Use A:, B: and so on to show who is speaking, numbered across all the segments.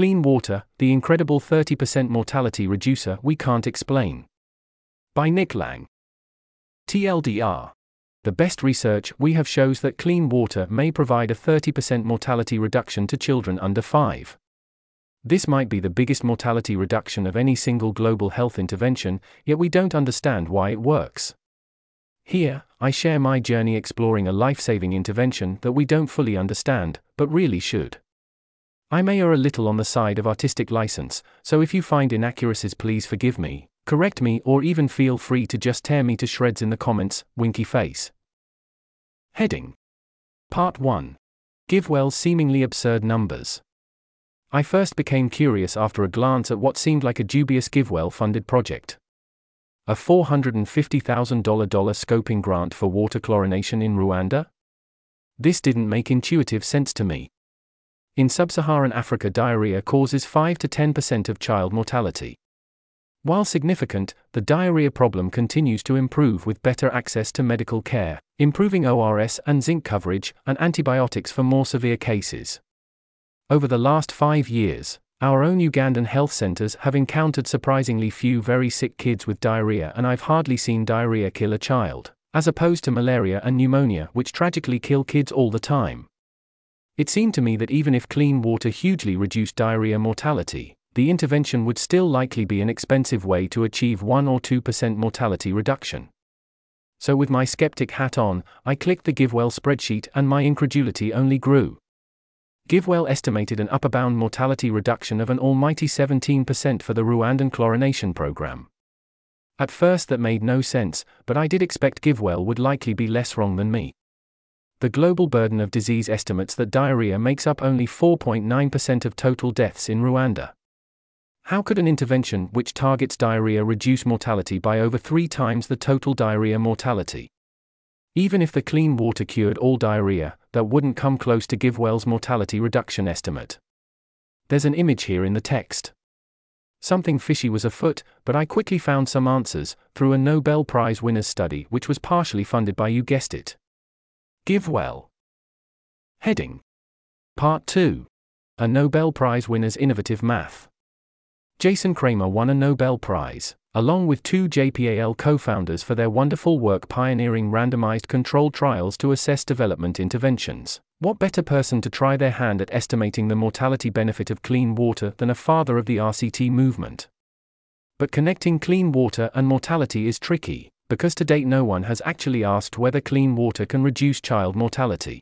A: Clean Water, the incredible 30% mortality reducer we can't explain. By Nick Laing. TLDR. The best research we have shows that clean water may provide a 30% mortality reduction to children under 5. This might be the biggest mortality reduction of any single global health intervention, yet we don't understand why it works. Here, I share my journey exploring a life saving intervention that we don't fully understand, but really should. I may err a little on the side of artistic license, so if you find inaccuracies, please forgive me, correct me, or even feel free to just tear me to shreds in the comments, winky face. Heading Part 1 GiveWell's seemingly absurd numbers. I first became curious after a glance at what seemed like a dubious GiveWell funded project a $450,000 scoping grant for water chlorination in Rwanda? This didn't make intuitive sense to me. In sub Saharan Africa, diarrhea causes 5 to 10% of child mortality. While significant, the diarrhea problem continues to improve with better access to medical care, improving ORS and zinc coverage, and antibiotics for more severe cases. Over the last five years, our own Ugandan health centers have encountered surprisingly few very sick kids with diarrhea, and I've hardly seen diarrhea kill a child, as opposed to malaria and pneumonia, which tragically kill kids all the time. It seemed to me that even if clean water hugely reduced diarrhea mortality, the intervention would still likely be an expensive way to achieve 1 or 2% mortality reduction. So, with my skeptic hat on, I clicked the GiveWell spreadsheet and my incredulity only grew. GiveWell estimated an upper bound mortality reduction of an almighty 17% for the Rwandan chlorination program. At first, that made no sense, but I did expect GiveWell would likely be less wrong than me. The global burden of disease estimates that diarrhea makes up only 4.9% of total deaths in Rwanda. How could an intervention which targets diarrhea reduce mortality by over three times the total diarrhea mortality? Even if the clean water cured all diarrhea, that wouldn't come close to GiveWell's mortality reduction estimate. There's an image here in the text. Something fishy was afoot, but I quickly found some answers through a Nobel Prize winners study which was partially funded by you guessed it. GiveWell. Heading Part 2 A Nobel Prize winner's innovative math. Jason Kremer won a Nobel Prize along with two JPAL co founders for their wonderful work pioneering randomized controlled trials to assess development interventions. What better person to try their hand at estimating the mortality benefit of clean water than a father of the RCT movement? But connecting clean water and mortality is tricky, because to date no one has actually asked whether clean water can reduce child mortality.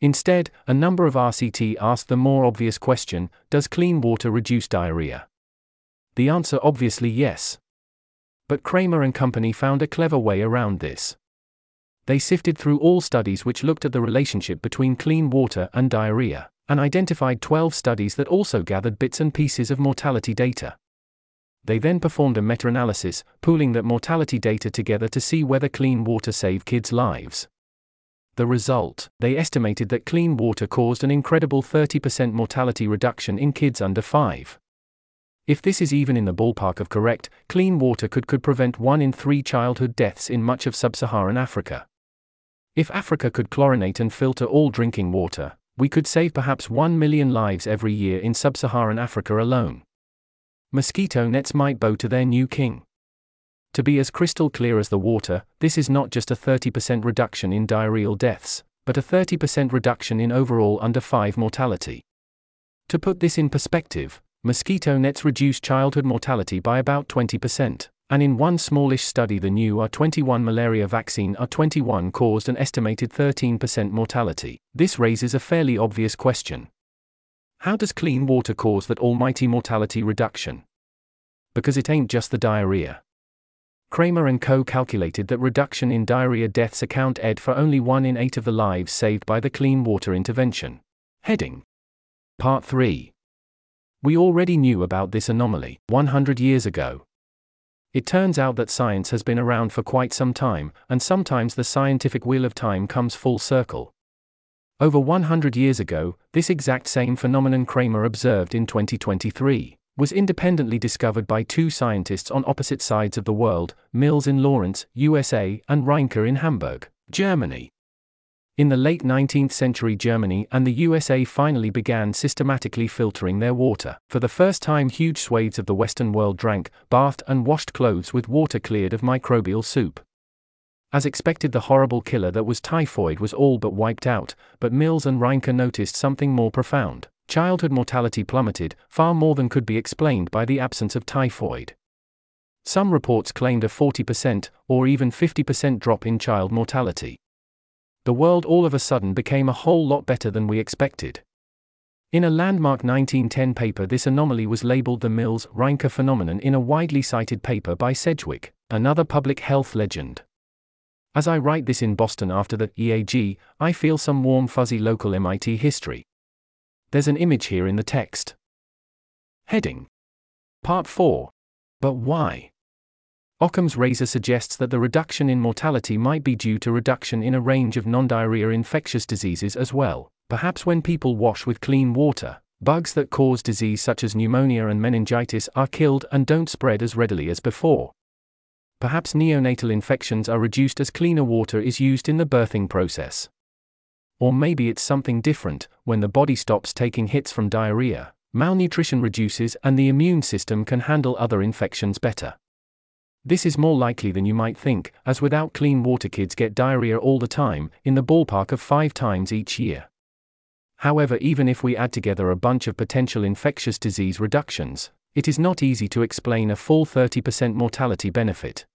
A: Instead, a number of RCT asked the more obvious question Does clean water reduce diarrhea? The answer obviously yes. But Kremer and company found a clever way around this. They sifted through all studies which looked at the relationship between clean water and diarrhea, and identified 12 studies that also gathered bits and pieces of mortality data. They then performed a meta analysis, pooling that mortality data together to see whether clean water saved kids' lives. The result, they estimated that clean water caused an incredible 30% mortality reduction in kids under 5. If this is even in the ballpark of correct, clean water could, could prevent one in three childhood deaths in much of sub Saharan Africa. If Africa could chlorinate and filter all drinking water, we could save perhaps 1 million lives every year in sub Saharan Africa alone. Mosquito nets might bow to their new king. To be as crystal clear as the water, this is not just a 30% reduction in diarrheal deaths, but a 30% reduction in overall under 5 mortality. To put this in perspective, mosquito nets reduce childhood mortality by about 20%, and in one smallish study, the new R21 malaria vaccine R21 caused an estimated 13% mortality. This raises a fairly obvious question. How does clean water cause that almighty mortality reduction? Because it ain't just the diarrhea. Kremer and co calculated that reduction in diarrhea deaths account ed for only 1 in 8 of the lives saved by the clean water intervention. Heading Part 3 we already knew about this anomaly 100 years ago. It turns out that science has been around for quite some time, and sometimes the scientific wheel of time comes full circle. Over 100 years ago, this exact same phenomenon Kremer observed in 2023 was independently discovered by two scientists on opposite sides of the world, Mills in Lawrence, USA, and Reincke in Hamburg, Germany. In the late 19th century, Germany and the USA finally began systematically filtering their water. For the first time, huge swathes of the Western world drank, bathed, and washed clothes with water cleared of microbial soup. As expected, the horrible killer that was typhoid was all but wiped out, but Mills and Reincke noticed something more profound. Childhood mortality plummeted, far more than could be explained by the absence of typhoid. Some reports claimed a 40% or even 50% drop in child mortality the world all of a sudden became a whole lot better than we expected. In a landmark 1910 paper, this anomaly was labeled the Mills Reincke phenomenon in a widely cited paper by Sedgwick, another public health legend. As I write this in Boston after the EAG, I feel some warm, fuzzy local MIT history. There's an image here in the text. Heading Part 4. But why? Occam's razor suggests that the reduction in mortality might be due to reduction in a range of non-diarrhea infectious diseases as well. Perhaps when people wash with clean water, bugs that cause disease such as pneumonia and meningitis are killed and don't spread as readily as before. Perhaps neonatal infections are reduced as cleaner water is used in the birthing process. Or maybe it's something different, when the body stops taking hits from diarrhea, malnutrition reduces and the immune system can handle other infections better. This is more likely than you might think, as without clean water, kids get diarrhea all the time, in the ballpark of five times each year. However, even if we add together a bunch of potential infectious disease reductions, it is not easy to explain a full 30% mortality benefit.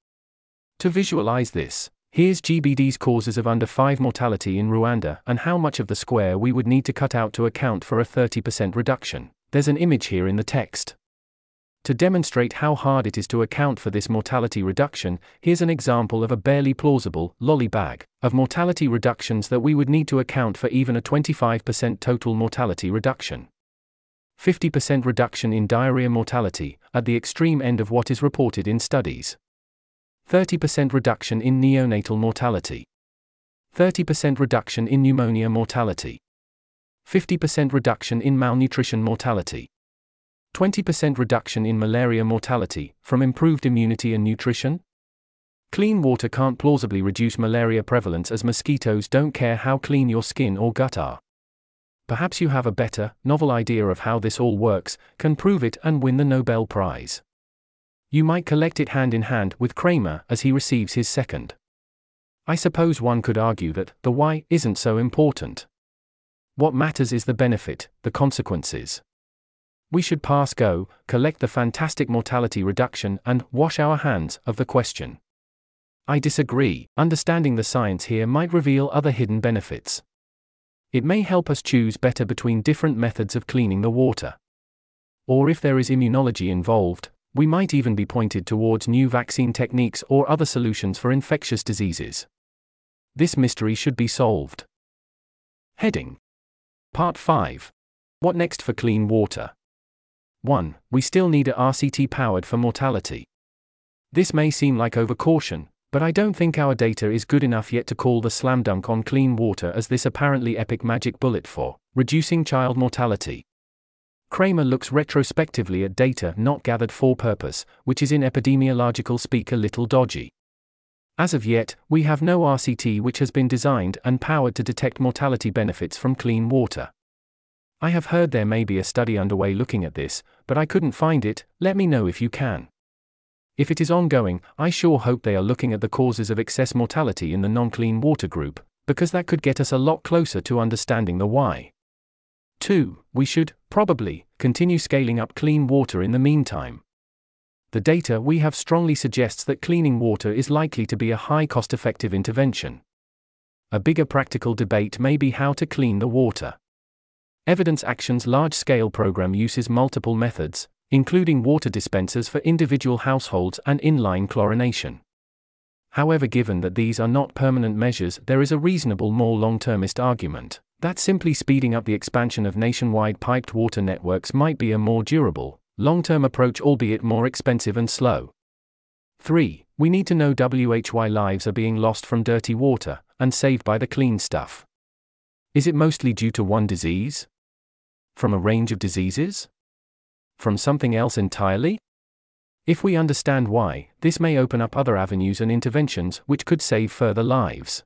A: To visualize this, here's GBD's causes of under 5 mortality in Rwanda and how much of the square we would need to cut out to account for a 30% reduction. There's an image here in the text. To demonstrate how hard it is to account for this mortality reduction, here's an example of a barely plausible lolly bag of mortality reductions that we would need to account for even a 25% total mortality reduction. 50% reduction in diarrhea mortality, at the extreme end of what is reported in studies. 30% reduction in neonatal mortality. 30% reduction in pneumonia mortality. 50% reduction in malnutrition mortality. 20% reduction in malaria mortality from improved immunity and nutrition? Clean water can't plausibly reduce malaria prevalence as mosquitoes don't care how clean your skin or gut are. Perhaps you have a better, novel idea of how this all works, can prove it and win the Nobel Prize. You might collect it hand in hand with Kremer as he receives his second. I suppose one could argue that the why isn't so important. What matters is the benefit, the consequences. We should pass go, collect the fantastic mortality reduction, and wash our hands of the question. I disagree, understanding the science here might reveal other hidden benefits. It may help us choose better between different methods of cleaning the water. Or if there is immunology involved, we might even be pointed towards new vaccine techniques or other solutions for infectious diseases. This mystery should be solved. Heading Part 5 What next for clean water? 1. We still need a RCT powered for mortality. This may seem like overcaution, but I don't think our data is good enough yet to call the slam dunk on clean water as this apparently epic magic bullet for reducing child mortality. Kremer looks retrospectively at data not gathered for purpose, which is in epidemiological speak a little dodgy. As of yet, we have no RCT which has been designed and powered to detect mortality benefits from clean water. I have heard there may be a study underway looking at this, but I couldn't find it, let me know if you can. If it is ongoing, I sure hope they are looking at the causes of excess mortality in the non clean water group, because that could get us a lot closer to understanding the why. 2. We should, probably, continue scaling up clean water in the meantime. The data we have strongly suggests that cleaning water is likely to be a high cost effective intervention. A bigger practical debate may be how to clean the water. Evidence Action's large scale program uses multiple methods, including water dispensers for individual households and inline chlorination. However, given that these are not permanent measures, there is a reasonable, more long termist argument that simply speeding up the expansion of nationwide piped water networks might be a more durable, long term approach, albeit more expensive and slow. 3. We need to know why lives are being lost from dirty water and saved by the clean stuff. Is it mostly due to one disease? From a range of diseases? From something else entirely? If we understand why, this may open up other avenues and interventions which could save further lives.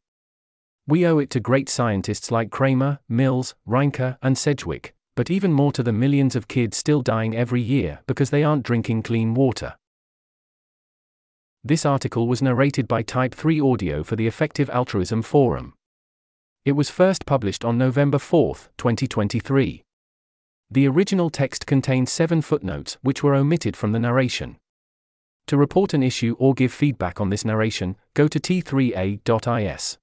A: We owe it to great scientists like Kremer, Mills, Reincke, and Sedgwick, but even more to the millions of kids still dying every year because they aren't drinking clean water. This article was narrated by Type 3 Audio for the Effective Altruism Forum. It was first published on November 4, 2023. The original text contains seven footnotes which were omitted from the narration. To report an issue or give feedback on this narration, go to t3a.is.